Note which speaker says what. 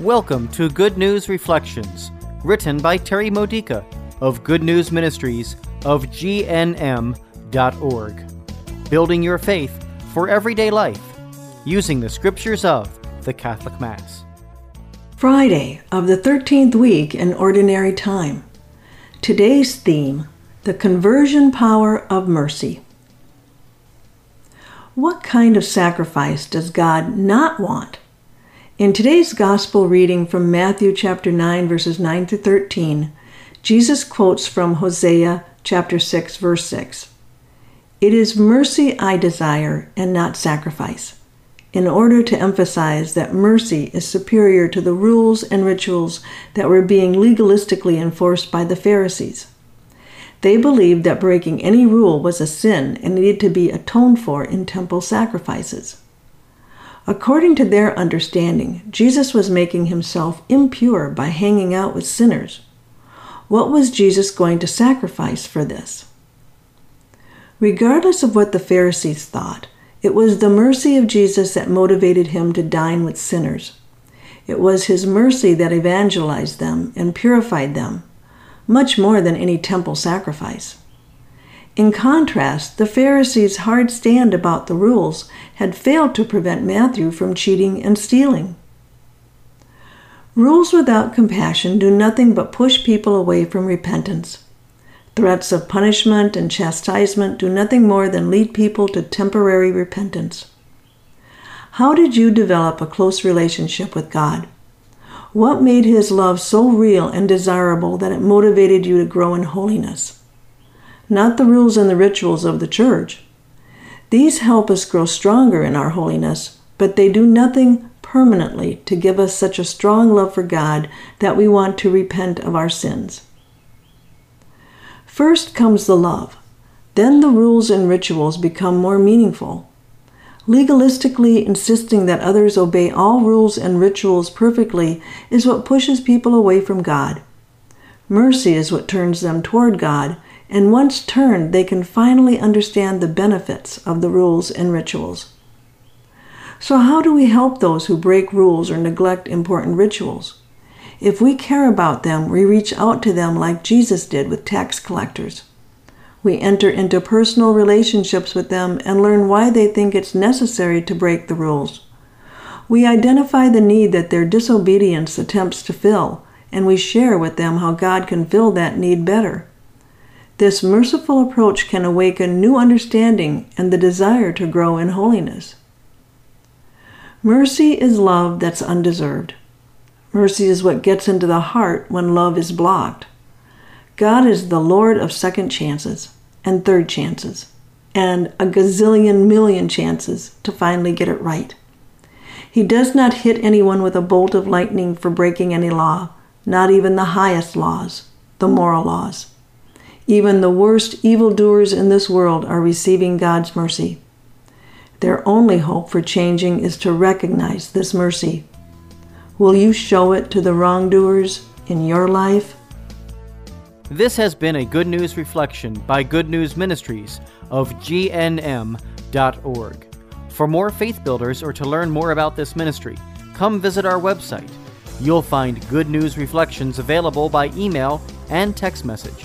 Speaker 1: Welcome to Good News Reflections, written by Terry Modica of Good News Ministries of GNM.org. Building your faith for everyday life using the scriptures of the Catholic Mass.
Speaker 2: Friday of the 13th week in Ordinary Time. Today's theme The Conversion Power of Mercy. What kind of sacrifice does God not want? In today's Gospel reading from Matthew chapter 9, verses 9 to 13, Jesus quotes from Hosea chapter 6, verse 6. It is mercy I desire and not sacrifice in order to emphasize that mercy is superior to the rules and rituals that were being legalistically enforced by the Pharisees. They believed that breaking any rule was a sin and needed to be atoned for in temple sacrifices. According to their understanding, Jesus was making himself impure by hanging out with sinners. What was Jesus going to sacrifice for this? Regardless of what the Pharisees thought, it was the mercy of Jesus that motivated him to dine with sinners. It was his mercy that evangelized them and purified them, much more than any temple sacrifice. In contrast, the Pharisees' hard stand about the rules had failed to prevent Matthew from cheating and stealing. Rules without compassion do nothing but push people away from repentance. Threats of punishment and chastisement do nothing more than lead people to temporary repentance. How did you develop a close relationship with God? What made His love so real and desirable that it motivated you to grow in holiness? Not the rules and the rituals of the church. These help us grow stronger in our holiness, but they do nothing permanently to give us such a strong love for God that we want to repent of our sins. First comes the love. Then the rules and rituals become more meaningful. Legalistically insisting that others obey all rules and rituals perfectly is what pushes people away from God. Mercy is what turns them toward God, and once turned, they can finally understand the benefits of the rules and rituals. So, how do we help those who break rules or neglect important rituals? If we care about them, we reach out to them like Jesus did with tax collectors. We enter into personal relationships with them and learn why they think it's necessary to break the rules. We identify the need that their disobedience attempts to fill, and we share with them how God can fill that need better. This merciful approach can awaken new understanding and the desire to grow in holiness. Mercy is love that's undeserved. Mercy is what gets into the heart when love is blocked. God is the Lord of second chances and third chances and a gazillion million chances to finally get it right. He does not hit anyone with a bolt of lightning for breaking any law, not even the highest laws, the moral laws. Even the worst evildoers in this world are receiving God's mercy. Their only hope for changing is to recognize this mercy Will you show it to the wrongdoers in your life?
Speaker 1: This has been a Good News Reflection by Good News Ministries of GNM.org. For more faith builders or to learn more about this ministry, come visit our website. You'll find Good News Reflections available by email and text message,